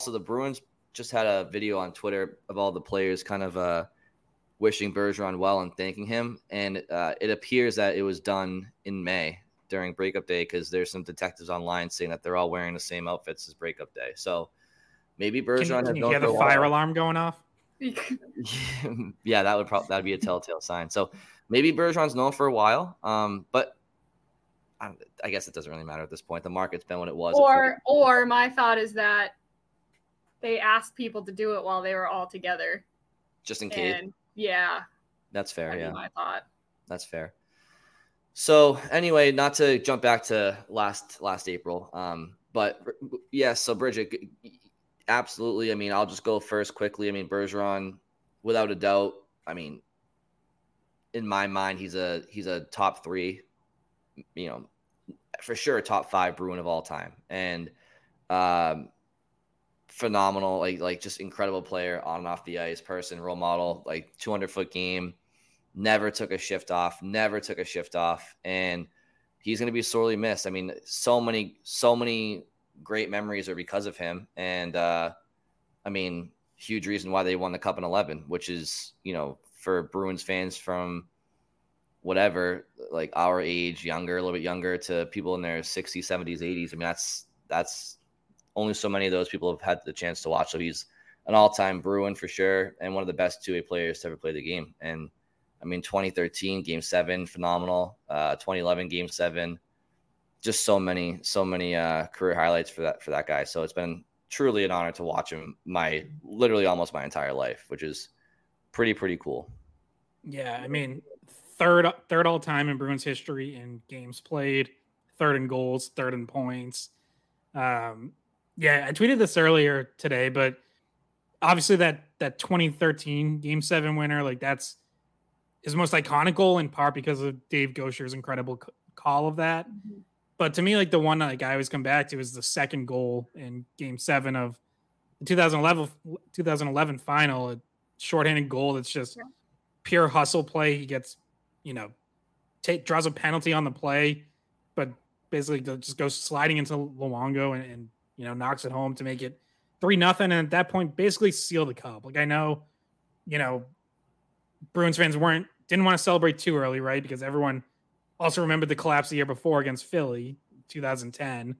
So the Bruins just had a video on Twitter of all the players kind of uh, wishing Bergeron well and thanking him, and uh, it appears that it was done in May during breakup day because there's some detectives online saying that they're all wearing the same outfits as breakup day. So maybe Bergeron can, can you hear the fire alarm going off? yeah, that would probably that'd be a telltale sign. So maybe Bergeron's known for a while, um, but I, I, guess it doesn't really matter at this point. The market's been what it was. Or, or my thought is that they asked people to do it while they were all together. Just in case. And yeah. That's fair. yeah. I thought. That's fair. So anyway, not to jump back to last last April, um, but yes. Yeah, so Bridgette, absolutely. I mean, I'll just go first quickly. I mean, Bergeron, without a doubt. I mean, in my mind, he's a he's a top three, you know, for sure, top five Bruin of all time, and um, phenomenal, like like just incredible player on and off the ice, person, role model, like 200 foot game, never took a shift off, never took a shift off, and he's going to be sorely missed. I mean, so many so many great memories are because of him, and uh, I mean, huge reason why they won the cup in 11, which is you know for Bruins fans from whatever like our age younger a little bit younger to people in their 60s 70s 80s i mean that's that's only so many of those people have had the chance to watch. So he's an all-time Bruin for sure, and one of the best two-way players to ever play the game. And I mean, 2013 Game Seven, phenomenal. Uh, 2011 Game Seven, just so many, so many uh, career highlights for that for that guy. So it's been truly an honor to watch him my literally almost my entire life, which is pretty pretty cool. Yeah, I mean, third third all time in Bruins history in games played, third in goals, third in points. Um, yeah, I tweeted this earlier today, but obviously that that 2013 Game Seven winner, like that's his most iconic goal in part because of Dave Goucher's incredible call of that. Mm-hmm. But to me, like the one like I always come back to is the second goal in Game Seven of the 2011 2011 final, a shorthanded goal that's just yeah. pure hustle play. He gets, you know, take draws a penalty on the play, but basically just goes sliding into Luongo and, and you know, knocks it home to make it three nothing, and at that point, basically seal the cup. Like I know, you know, Bruins fans weren't didn't want to celebrate too early, right? Because everyone also remembered the collapse the year before against Philly, 2010,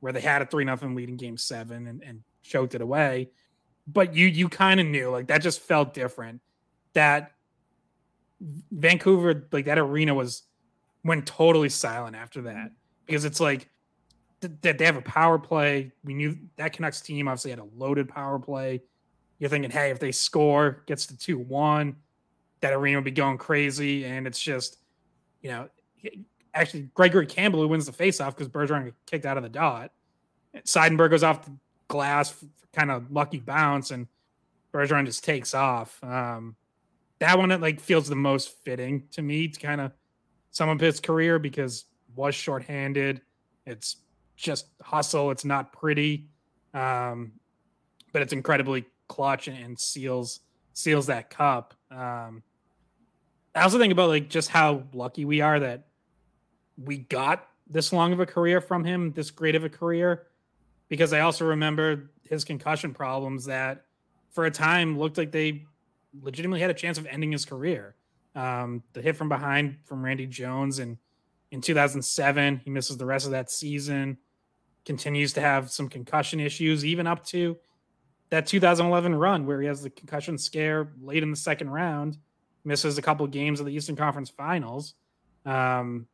where they had a three nothing lead in Game Seven and, and choked it away. But you you kind of knew like that just felt different. That Vancouver, like that arena was went totally silent after that because it's like that they have a power play. We knew that Canucks team obviously had a loaded power play. You're thinking, hey, if they score, gets to 2 1, that arena would be going crazy. And it's just, you know, actually, Gregory Campbell who wins the faceoff because Bergeron kicked out of the dot. Seidenberg goes off the glass, kind of lucky bounce, and Bergeron just takes off. Um, that one, it like feels the most fitting to me to kind of sum up his career because was shorthanded. It's just hustle. It's not pretty, um, but it's incredibly clutch and, seals seals that cup. Um, I also think about like just how lucky we are that we got this long of a career from him, this great of a career, because I also remember his concussion problems that for a time looked like they legitimately had a chance of ending his career. Um, the hit from behind from Randy Jones and in 2007, he misses the rest of that season continues to have some concussion issues, even up to that 2011 run where he has the concussion scare late in the second round, misses a couple games of the Eastern Conference Finals. Um,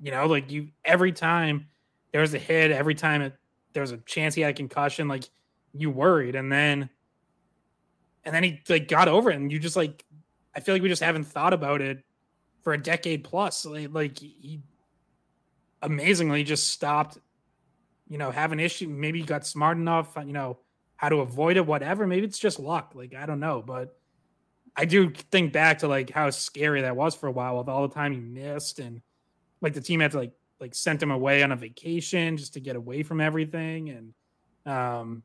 you know, like you every time there was a hit, every time it, there was a chance he had a concussion, like you worried, and then and then he like got over it, and you just like I feel like we just haven't thought about it for a decade plus. Like, like he amazingly just stopped you know, having issue. Maybe got smart enough, you know, how to avoid it, whatever. Maybe it's just luck. Like I don't know, but I do think back to like how scary that was for a while with all the time he missed and like the team had to like like sent him away on a vacation just to get away from everything and um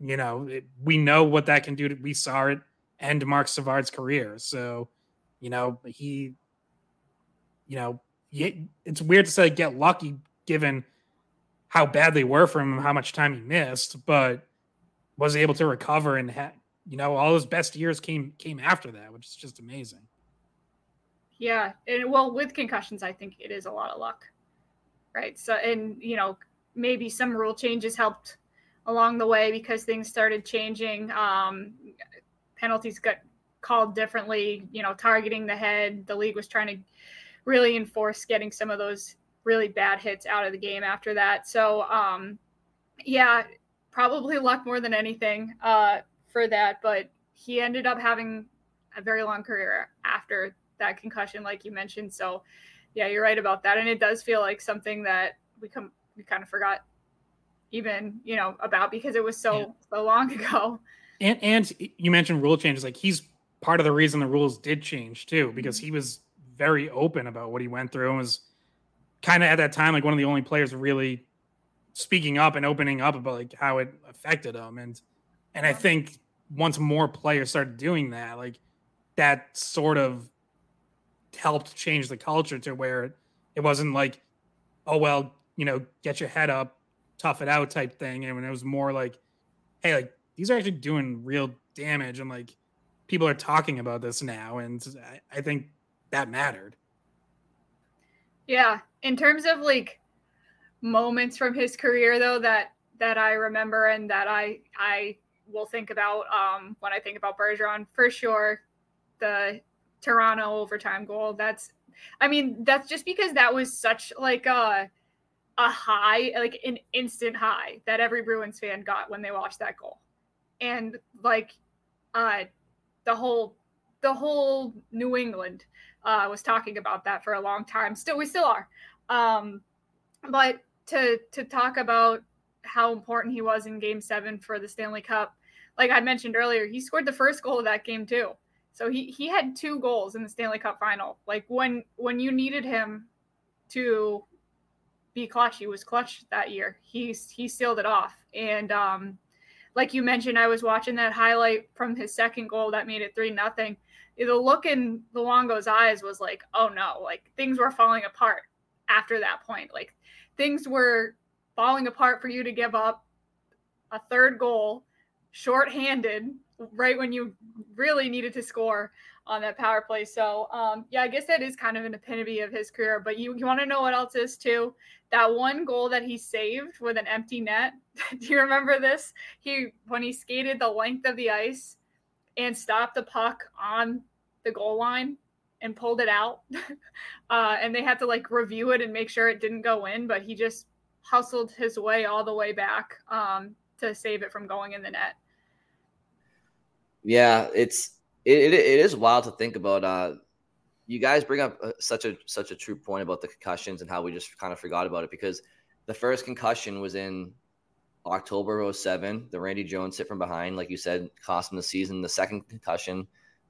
you know it, we know what that can do to, we saw it end Mark Savard's career so you know he you know it's weird to say get lucky given how bad they were for him how much time he missed but was able to recover and ha- you know all his best years came came after that which is just amazing. Yeah and well with concussions i think it is a lot of luck right? So and you know maybe some rule changes helped along the way because things started changing. Um, penalties got called differently you know targeting the head. The league was trying to really enforce getting some of those really bad hits out of the game after that. So um, yeah probably luck more than anything uh, for that but he ended up having a very long career after that concussion like you mentioned. So yeah, you're right about that, and it does feel like something that we come we kind of forgot even you know about because it was so yeah. so long ago. And and you mentioned rule changes, like he's part of the reason the rules did change too, because he was very open about what he went through and was kind of at that time like one of the only players really speaking up and opening up about like how it affected him. And and I think once more players started doing that like that sort of helped change the culture to where it wasn't like, oh well, you know, get your head up, tough it out type thing. And when it was more like, hey, like these are actually doing real damage, and like people are talking about this now, and I, I think that mattered. Yeah, in terms of like moments from his career though that that I remember and that I I will think about um when I think about Bergeron for sure the Toronto overtime goal. That's, I mean, that's just because that was such like a a high, like an instant high that every Bruins fan got when they watched that goal, and like, uh, the whole the whole New England uh, was talking about that for a long time. Still, we still are. Um, but to to talk about how important he was in Game Seven for the Stanley Cup, like I mentioned earlier, he scored the first goal of that game too. So he he had two goals in the Stanley Cup final. Like when when you needed him to be clutch, he was clutch that year. He's he sealed it off. And um like you mentioned, I was watching that highlight from his second goal that made it three nothing. The look in the Luongo's eyes was like, oh no, like things were falling apart after that point. Like things were falling apart for you to give up a third goal shorthanded right when you really needed to score on that power play. So um, yeah, I guess that is kind of an epitome of his career. But you, you want to know what else is too? That one goal that he saved with an empty net. Do you remember this? He when he skated the length of the ice and stopped the puck on the goal line and pulled it out. uh, and they had to like review it and make sure it didn't go in, but he just hustled his way all the way back um, to save it from going in the net. Yeah, it's it, it, it is wild to think about. Uh, you guys bring up uh, such a such a true point about the concussions and how we just kind of forgot about it because the first concussion was in October 07. The Randy Jones hit from behind, like you said, cost him the season. The second concussion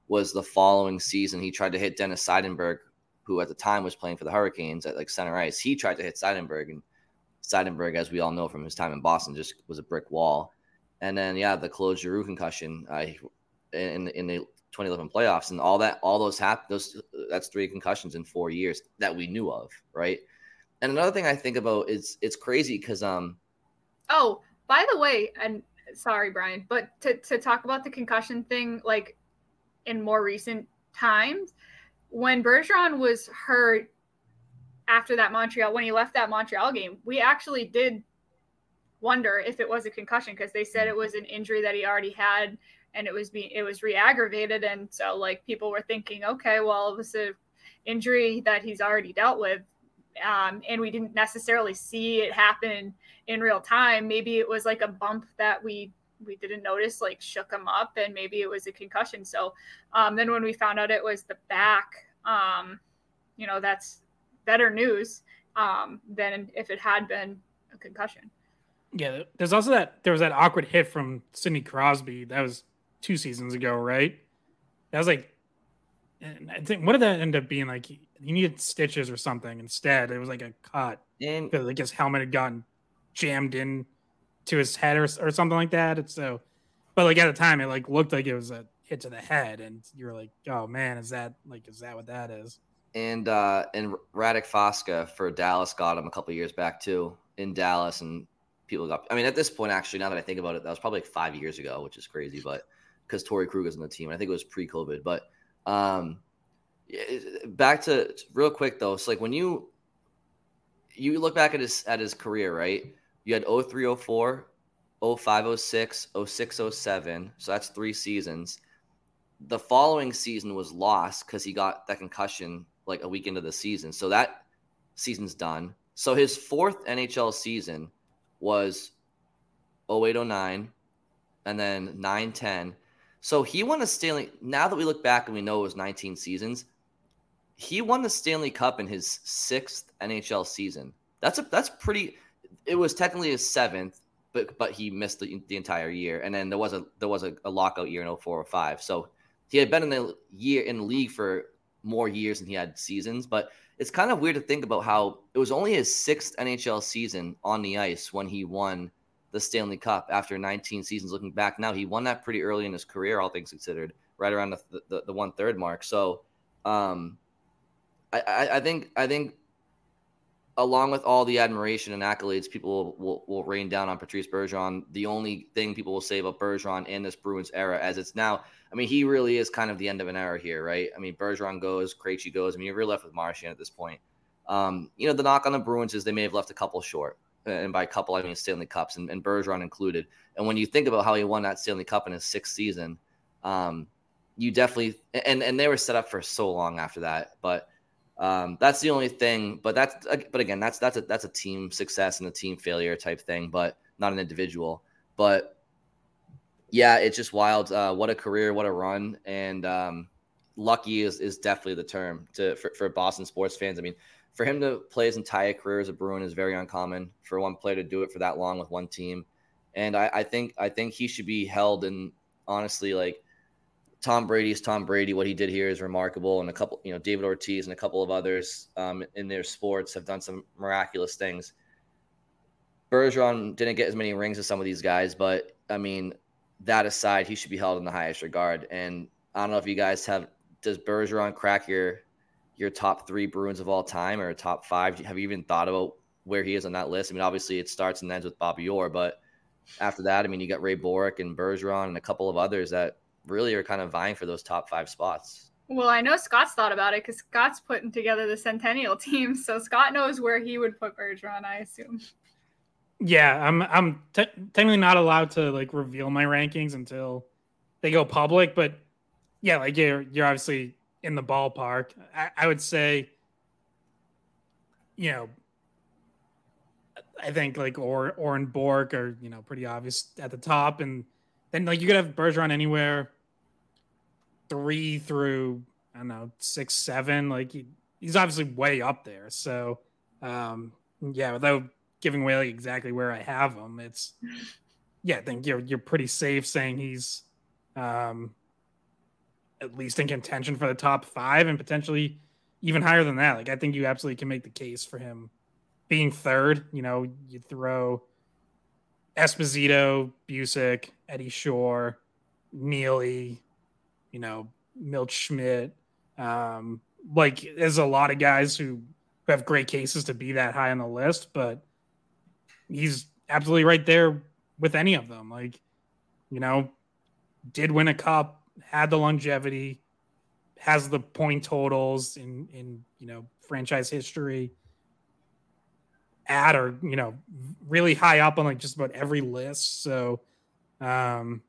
was the following season. He tried to hit Dennis Seidenberg, who at the time was playing for the Hurricanes at like center ice. He tried to hit Seidenberg, and Seidenberg, as we all know from his time in Boston, just was a brick wall. And then, yeah, the Claude Giroux concussion. Uh, in in the 2011 playoffs and all that all those happened those that's three concussions in four years that we knew of right and another thing i think about is it's crazy because um oh by the way and sorry brian but to, to talk about the concussion thing like in more recent times when bergeron was hurt after that montreal when he left that montreal game we actually did wonder if it was a concussion because they said it was an injury that he already had and it was being it was re-aggravated. And so like people were thinking okay well it was a injury that he's already dealt with um, and we didn't necessarily see it happen in real time maybe it was like a bump that we we didn't notice like shook him up and maybe it was a concussion so um, then when we found out it was the back um, you know that's better news um, than if it had been a concussion Yeah, there's also that there was that awkward hit from Sidney Crosby. That was two seasons ago, right? That was like, I think what did that end up being like? He needed stitches or something. Instead, it was like a cut And because like his helmet had gotten jammed in to his head or, or something like that. And so, but like at the time, it like looked like it was a hit to the head, and you were like, oh man, is that like is that what that is? and uh and Radek Faksa for Dallas got him a couple years back too in Dallas and people got I mean at this point actually now that I think about it that was probably like 5 years ago which is crazy but cuz Torey Krug is on the team and I think it was pre-covid but um back to real quick though it's like when you you look back at his at his career right you had 0304 0506 0607 so that's 3 seasons the following season was lost cuz he got that concussion like a week into the season. So that season's done. So his fourth NHL season was 0809 and then 910. So he won a Stanley. Now that we look back and we know it was 19 seasons, he won the Stanley Cup in his sixth NHL season. That's a that's pretty. It was technically his seventh, but but he missed the, the entire year. And then there was a there was a, a lockout year in 04 or 05. So he had been in the year in the league for more years than he had seasons. But it's kind of weird to think about how it was only his sixth NHL season on the ice when he won the Stanley Cup after 19 seasons. Looking back now, he won that pretty early in his career, all things considered, right around the the, the one third mark. So, um, I, I, I think I think along with all the admiration and accolades people will, will, will, rain down on Patrice Bergeron, the only thing people will say about Bergeron in this Bruins era, as it's now, I mean, he really is kind of the end of an era here, right? I mean, Bergeron goes, Krejci goes. I mean, you're really left with Marchand at this point. Um, you know, the knock on the Bruins is they may have left a couple short. And by a couple, I mean Stanley Cups and, and Bergeron included. And when you think about how he won that Stanley Cup in his sixth season, um, you definitely, and, and they were set up for so long after that. But um, that's the only thing, but that's but again, that's that's a that's a team success and a team failure type thing, but not an individual. But yeah, it's just wild. Uh, what a career, what a run, and um, lucky is is definitely the term to for, for Boston sports fans. I mean, for him to play his entire career as a Bruin is very uncommon. For one player to do it for that long with one team, and I, I think I think he should be held in honestly like Tom Brady's Tom Brady. What he did here is remarkable, and a couple, you know, David Ortiz and a couple of others um, in their sports have done some miraculous things. Bergeron didn't get as many rings as some of these guys, but I mean, that aside, he should be held in the highest regard. And I don't know if you guys have does Bergeron crack your your top three Bruins of all time or top five? Have you even thought about where he is on that list? I mean, obviously it starts and ends with Bobby Orr, but after that, I mean, you got Ray Bourque and Bergeron and a couple of others that really are kind of vying for those top five spots. Well, I know Scott's thought about it because Scott's putting together the Centennial team, so Scott knows where he would put Bergeron, I assume. Yeah, I'm I'm te- technically not allowed to like reveal my rankings until they go public, but yeah, like you're you're obviously in the ballpark. I, I would say, you know, I think like Orr or and Bourque are you know pretty obvious at the top, and then like you could have Bergeron anywhere three through I don't know six seven. Like he, he's obviously way up there. So um, yeah, without giving away like exactly where I have him, it's yeah, I think you're you're pretty safe saying he's um, at least in contention for the top five and potentially even higher than that. Like I think you absolutely can make the case for him being third. You know, you throw Esposito, Bucyk, Eddie Shore, Neely, you know, Milt Schmidt. Um, like there's a lot of guys who, have great cases to be that high on the list, but he's absolutely right there with any of them. Like, you know, did win a cup, had the longevity, has the point totals in in you know franchise history at or you know really high up on like just about every list so um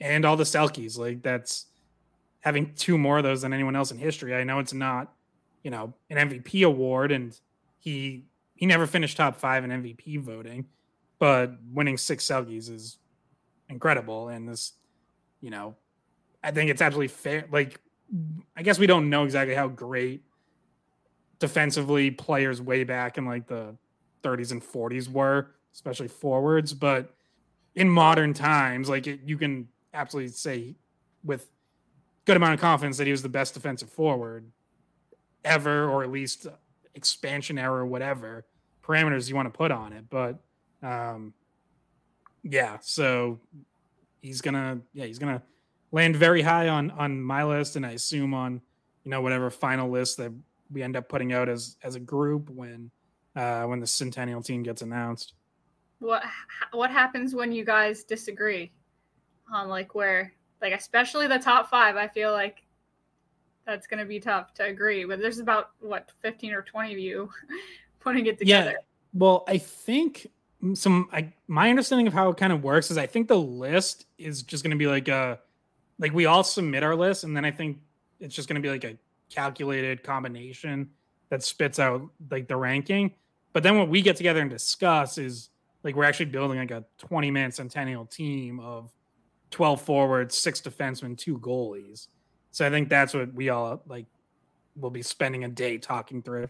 and all the Selkes like that's having two more of those than anyone else in history i know it's not you know an mvp award and he he never finished top five in mvp voting but winning six Selkes is incredible and this you know i think it's absolutely fair like i guess we don't know exactly how great defensively players way back in like the 30s and 40s were. especially forwards. But in modern times, like it, you can absolutely say with good amount of confidence that he was the best defensive forward ever, or at least expansion era, or whatever parameters you want to put on it. But um, yeah, so he's gonna yeah he's gonna land very high on on my list, and I assume on you know whatever final list that we end up putting out as as a group when uh, when the Centennial team gets announced. What what happens when you guys disagree on like where like especially the top five? I feel like that's going to be tough to agree. But there's about what 15 or 20 of you putting it together. Yeah. Well, I think some I my understanding of how it kind of works is I think the list is just going to be like a like we all submit our list and then I think it's just going to be like a calculated combination that spits out like the ranking. But then what we get together and discuss is like we're actually building like a 20 man centennial team of 12 forwards, six defensemen, two goalies. So I think that's what we all like will be spending a day talking through.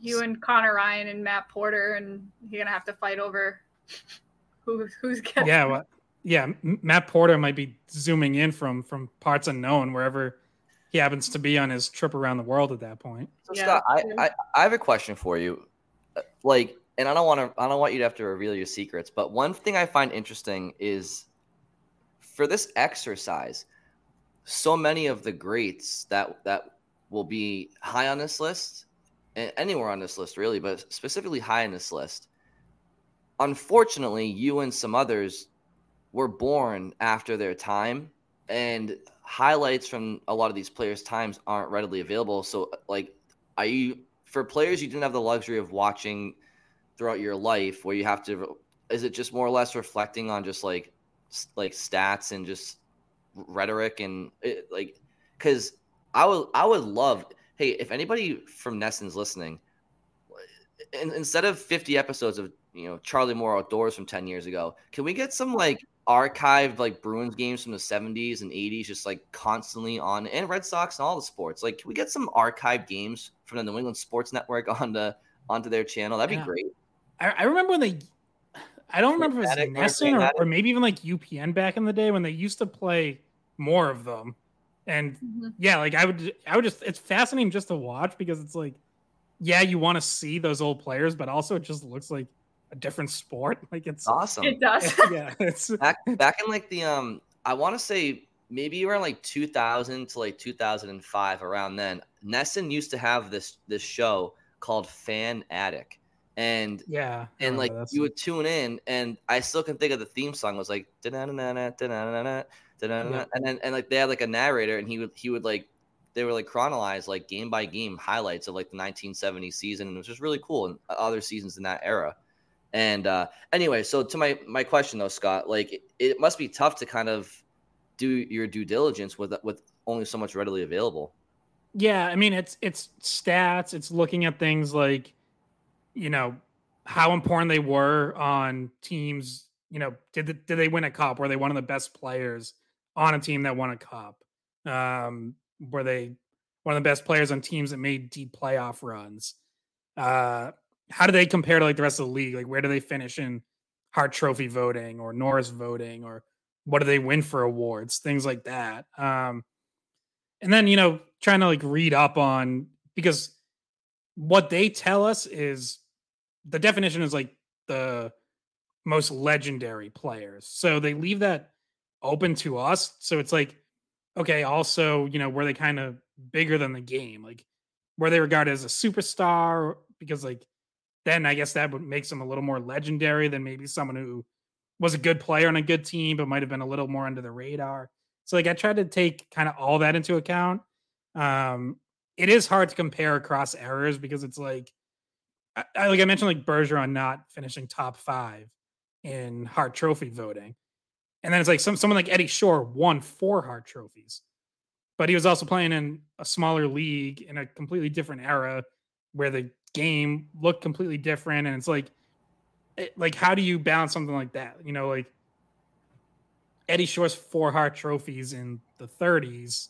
You and Conor Ryan and Matt Porter, and you're gonna have to fight over who who's getting. Yeah, well, yeah. Matt Porter might be zooming in from from parts unknown wherever he happens to be on his trip around the world at that point. So yeah, Scott, I, I, I have a question for you. Uh, like, and I don't want to I don't want you to have to reveal your secrets, but one thing I find interesting is for this exercise, so many of the greats that that will be high on this list, and anywhere on this list really, but specifically high on this list. Unfortunately, you and some others were born after their time, and highlights from a lot of these players' times aren't readily available. So, like, are you for players you didn't have the luxury of watching throughout your life, where you have to? Is it just more or less reflecting on just like like stats and just rhetoric and it, like? Because I would I would love. Hey, if anybody from NESN's listening, instead of 50 episodes of you know Charlie Moore outdoors from 10 years ago, can we get some like archived like Bruins games from the 70s and 80s just like constantly on and Red Sox and all the sports. Like can we get some archived games from the New England Sports Network on the onto their channel? That'd yeah. be great. I, I, remember when they I don't remember if it was NESN or, or, maybe even like UPN back in the day when they used to play more of them. And mm-hmm. yeah, like I would I would just it's fascinating just to watch because it's like yeah, you want to see those old players, but also it just looks like a different sport. Like it's awesome. It does. yeah. It's back back in like the um I want to say maybe around like 2000 to like 2005 around then NESN used to have this this show called Fan Attic. And yeah, and like you would tune in, and I still can think of the theme song it was like da and then and like they had like a narrator, and he would he would like they were like chronologize like game by game highlights of like the 1970 season, and it was just really cool and other seasons in that era. And uh, anyway, so to my my question though, Scott, like it, it must be tough to kind of do your due diligence with with only so much readily available. Yeah, I mean it's it's stats, it's looking at things like you know how important they were on teams. You know, did the, did they win a cup? Were they one of the best players on a team that won a cup? Um, were they one of the best players on teams that made deep playoff runs? Uh, how do they compare to like the rest of the league? Like where do they finish in Hart Trophy voting or Norris voting or what do they win for awards? Things like that. Um, and then you know trying to like read up on because what they tell us is the definition is like the most legendary players. So they leave that open to us. So it's like, okay, also, you know, were they kind of bigger than the game? Like, were they regarded as a superstar? Because like then I guess that would makes them a little more legendary than maybe someone who was a good player on a good team, but might have been a little more under the radar. So like I tried to take kind of all that into account. Um, it is hard to compare across errors because it's like, I, I, like I mentioned, like Bergeron not finishing top five in Hart Trophy voting, and then it's like some someone like Eddie Shore won four Hart trophies, but he was also playing in a smaller league in a completely different era where the game looked completely different. And it's like it, like how do you balance something like that? You know like eddie shore's four Hart trophies in the 30s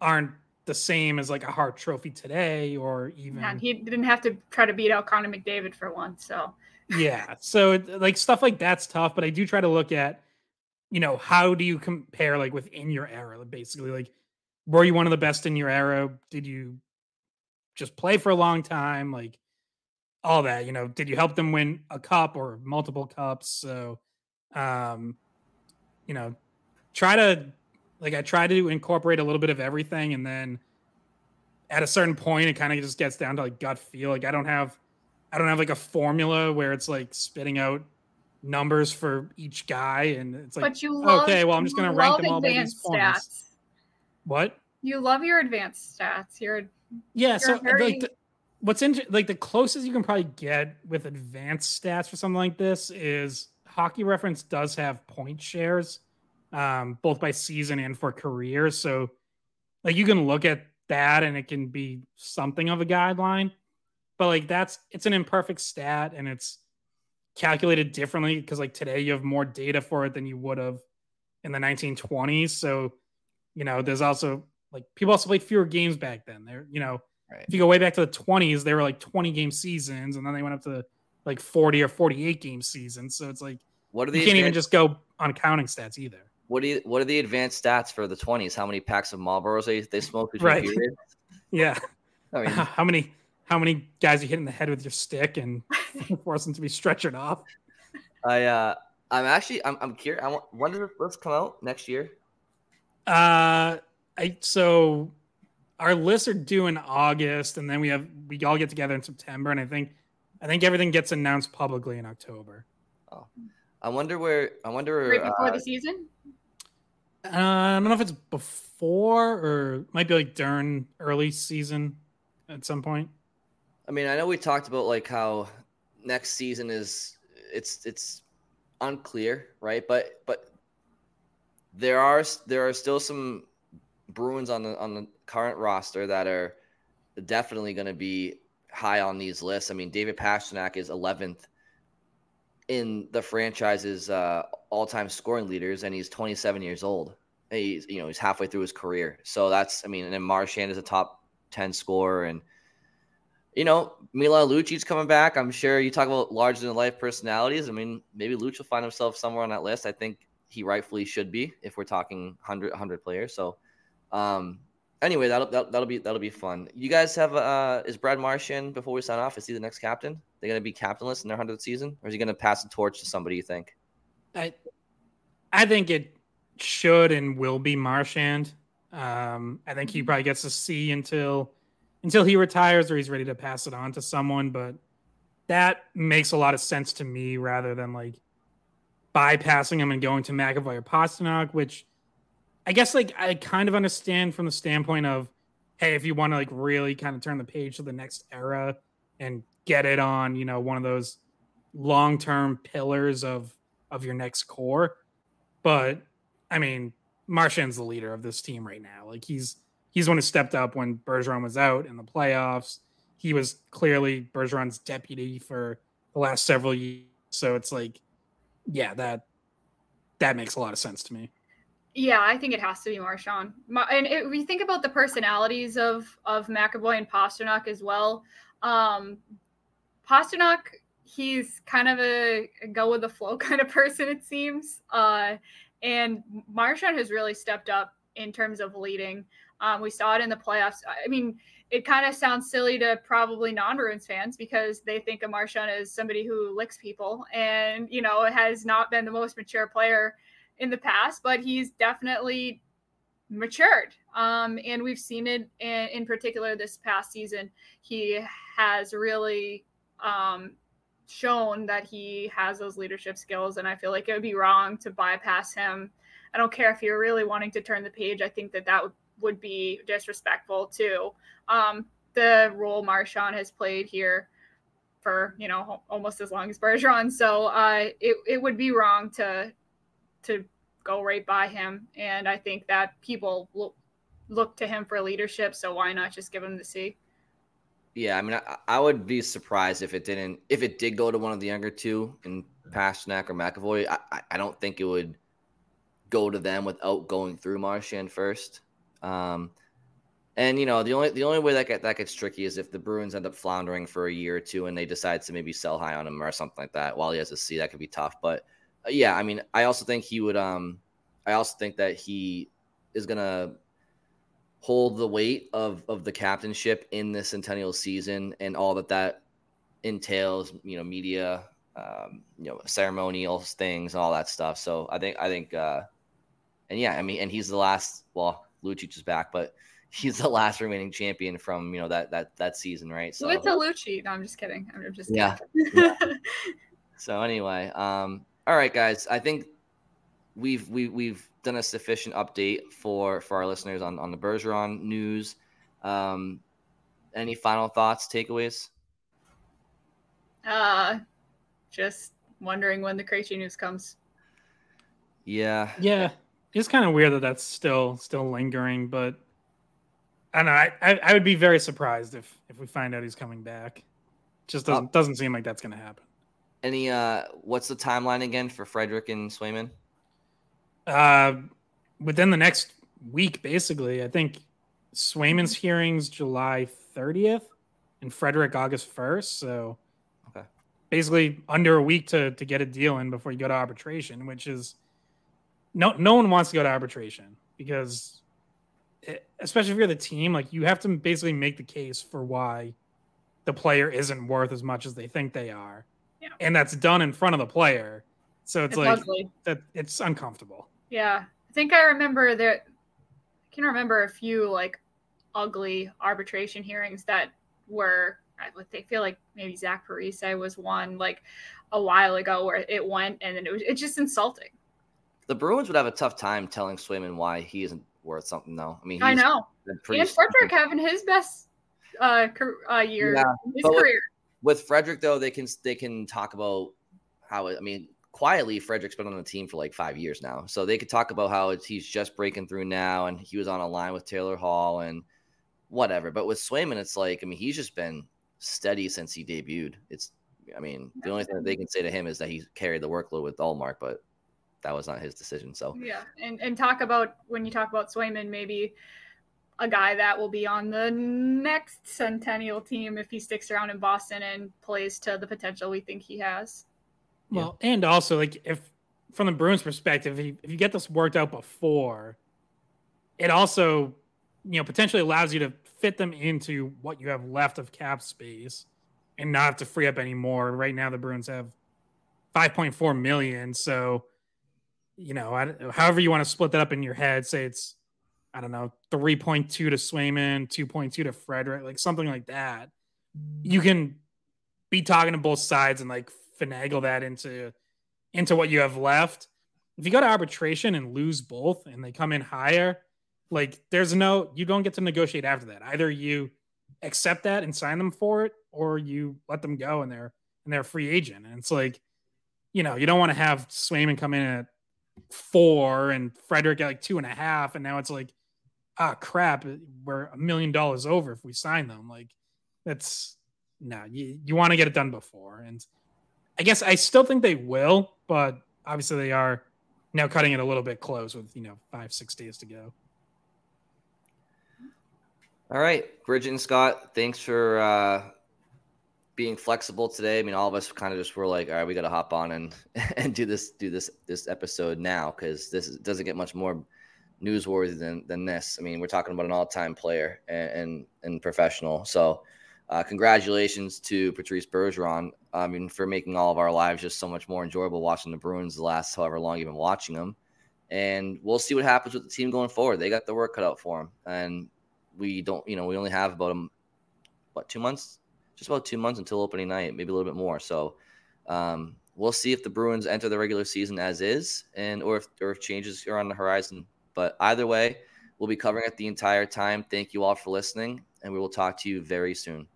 aren't the same as like a Hart trophy today or even yeah, he didn't have to try to beat out connor mcdavid for one so yeah. So like stuff like that's tough, but I do try to look at, you know, how do you compare like within your era? Basically, like were you one of the best in your era? Did you just play for a long time? Like all that, you know, did you help them win a cup or multiple cups? So um, you know, try to like I try to incorporate a little bit of everything and then at a certain point it kind of just gets down to like gut feel. Like I don't have I don't have like a formula where it's like spitting out numbers for each guy and it's like love, okay, well I'm just gonna rank them all by these points. Stats. What? You love your advanced stats. You're yeah, you're so very... like the, what's in like the closest you can probably get with advanced stats for something like this is hockey reference does have point shares um, both by season and for career. So like you can look at that and it can be something of a guideline. But like that's it's an imperfect stat and it's calculated differently because like today you have more data for it than you would have in the 1920s. So, you know, there's also like people also played fewer games back then. They're, you know, right. if you go way back to the 20s, they were like 20 game seasons and then they went up to like 40 or 48 game seasons. So it's like what are you can't even just go on counting stats either. What do you, what are the advanced stats for the twenties? How many packs of Marlboros they they smoke between right. periods? yeah. I mean, how many how many guys you hit in the head with your stick and force them to be stretchered off? I uh I'm actually I'm I'm curious. I want when does this come out next year? Uh, I so our lists are due in August, and then we have we all get together in September, and I think I think everything gets announced publicly in October. Oh, I wonder where I wonder right before uh, the season. Uh, I don't know if it's before or might be like during early season at some point. I mean, I know we talked about like how next season is it's it's unclear, right? But but there are there are still some Bruins on the on the current roster that are definitely going to be high on these lists. I mean, David Pastrnak is 11th in the franchise's uh, all-time scoring leaders, and he's 27 years old. He's you know he's halfway through his career, so that's I mean, and then Marchand is a top 10 scorer, and you know Milan Lucic's coming back. I'm sure you talk about larger than life personalities. I mean, maybe Looch will find himself somewhere on that list. I think he rightfully should be if we're talking 100 100 players. So, um, anyway, that'll, that'll that'll be that'll be fun. You guys have uh, is Brad Marchand before we sign off? Is he the next captain? They're going to be captainless in their hundredth season, or is he going to pass the torch to somebody? You think? I, I think it should and will be Marchand. Um, I think he probably gets to see until until he retires or he's ready to pass it on to someone. But that makes a lot of sense to me rather than like bypassing him and going to McAvoy or Pastrnak, which I guess like I kind of understand from the standpoint of, hey, if you want to like really kind of turn the page to the next era and get it on, you know, one of those long-term pillars of of your next core. But I mean, Marchand's the leader of this team right now. Like he's he's one who stepped up when Bergeron was out in the playoffs. He was clearly Bergeron's deputy for the last several years. So it's like, yeah, that that makes a lot of sense to me. Yeah, I think it has to be Marchand. And if we think about the personalities of of McAvoy and Pastrnak as well, um, Pastrnak, he's kind of a, a, go with the flow kind of person, it seems. Uh, and Marchand has really stepped up in terms of leading. Um, we saw it in the playoffs. I mean, it kind of sounds silly to probably non-Bruins fans because they think of Marchand as somebody who licks people and, you know, has not been the most mature player in the past, but he's definitely matured. Um, and we've seen it in, in particular this past season. He has really um, shown that he has those leadership skills, and I feel like it would be wrong to bypass him. I don't care if you're really wanting to turn the page. I think that that would, would be disrespectful to um, the role Marchand has played here for you know almost as long as Bergeron. So uh, it it would be wrong to to go right by him, and I think that people look look to him for leadership. So why not just give him the C? Yeah, I mean, I, I, would be surprised if it didn't. If it did go to one of the younger two, in Pastrnak or McAvoy, I, I don't think it would go to them without going through Marchand first. Um, And you know, the only the only way that get, that gets tricky is if the Bruins end up floundering for a year or two and they decide to maybe sell high on him or something like that while he has a C. That could be tough. But uh, yeah, I mean, I also think he would. Um, I also think that he is gonna hold the weight of of the captainship in the centennial season and all that that entails. You know, media, um, you know, ceremonial things, all that stuff. So I think I think, uh, and yeah, I mean, and he's the last. Well, Lucic is back, but he's the last remaining champion from you know that that that season, right? So it's a Lucci. No, I'm just kidding. I'm just kidding. Yeah. yeah. So anyway, um, all right, guys. I think we've we, we've done a sufficient update for for our listeners on on the Bergeron news. Um, any final thoughts, takeaways? Uh, just wondering when the Krejci news comes. Yeah. Yeah. It's kind of weird that that's still still lingering, but I don't know. I, I, I would be very surprised if if we find out he's coming back. Just doesn't doesn't seem like that's going to happen. Any uh, what's the timeline again for Frederic and Swayman? Uh, within the next week, basically. I think Swayman's hearings July 30th and Frederic August 1st. So, okay, basically under a week to to get a deal in before you go to arbitration, which is no no one wants to go to arbitration because especially if you're the team, like you have to basically make the case for why the player isn't worth as much as they think they are. Yeah. And that's done in front of the player. So it's, it's like ugly. that it's uncomfortable. Yeah. I think I remember that I can remember a few like ugly arbitration hearings that were I would. they feel like maybe Zach Parise was one like a while ago where it went and then it was it's just insulting. The Bruins would have a tough time telling Swayman why he isn't worth something though. I mean, I know. And Frederic having his best uh, uh year yeah, his career. With, with Frederic though, they can they can talk about how it, I mean, quietly Frederic's been on the team for like five years now, so they could talk about how he's just breaking through now, and he was on a line with Taylor Hall and whatever. But with Swayman, it's like I mean, he's just been steady since he debuted. It's I mean, the only thing that they can say to him is that he carried the workload with Ullmark, but that was not his decision. So yeah, and and talk about when you talk about Swayman, maybe a guy that will be on the next Centennial team if he sticks around in Boston and plays to the potential we think he has. Well, yeah. and also like if from the Bruins' perspective, if you, if you get this worked out before, it also you know potentially allows you to fit them into what you have left of cap space and not have to free up any more. Right now, the Bruins have 5.4 million, so you know, I, however you want to split that up in your head, say it's, I don't know, 3.2 to Swayman, 2.2 to Frederic, like something like that. You can be talking to both sides and like finagle that into into what you have left. If you go to arbitration and lose both and they come in higher, like there's no you don't get to negotiate after that. Either you accept that and sign them for it, or you let them go and they're and they're a free agent. And it's like, you know, you don't want to have Swayman come in at four and Frederic at like two and a half, and now it's like, ah, crap, we're a million dollars over if we sign them. Like, that's no, you, you want to get it done before. And I guess I still think they will, but obviously they are now cutting it a little bit close with, you know, five, six days to go. All right, Bridgette and Scott, thanks for uh, being flexible today. I mean, all of us kind of just were like, all right, we got to hop on and and do this do this this episode now because this doesn't get much more newsworthy than than this. I mean, we're talking about an all time player and, and and, professional. So, uh, congratulations to Patrice Bergeron. I mean, for making all of our lives just so much more enjoyable watching the Bruins the last however long you've been watching them. And we'll see what happens with the team going forward. They got the work cut out for them, and we don't. You know, we only have about a, what two months just about two months until opening night, maybe a little bit more. So um, we'll see if the Bruins enter the regular season as is, and or if or if changes are on the horizon. But either way, we'll be covering it the entire time. Thank you all for listening, and we will talk to you very soon.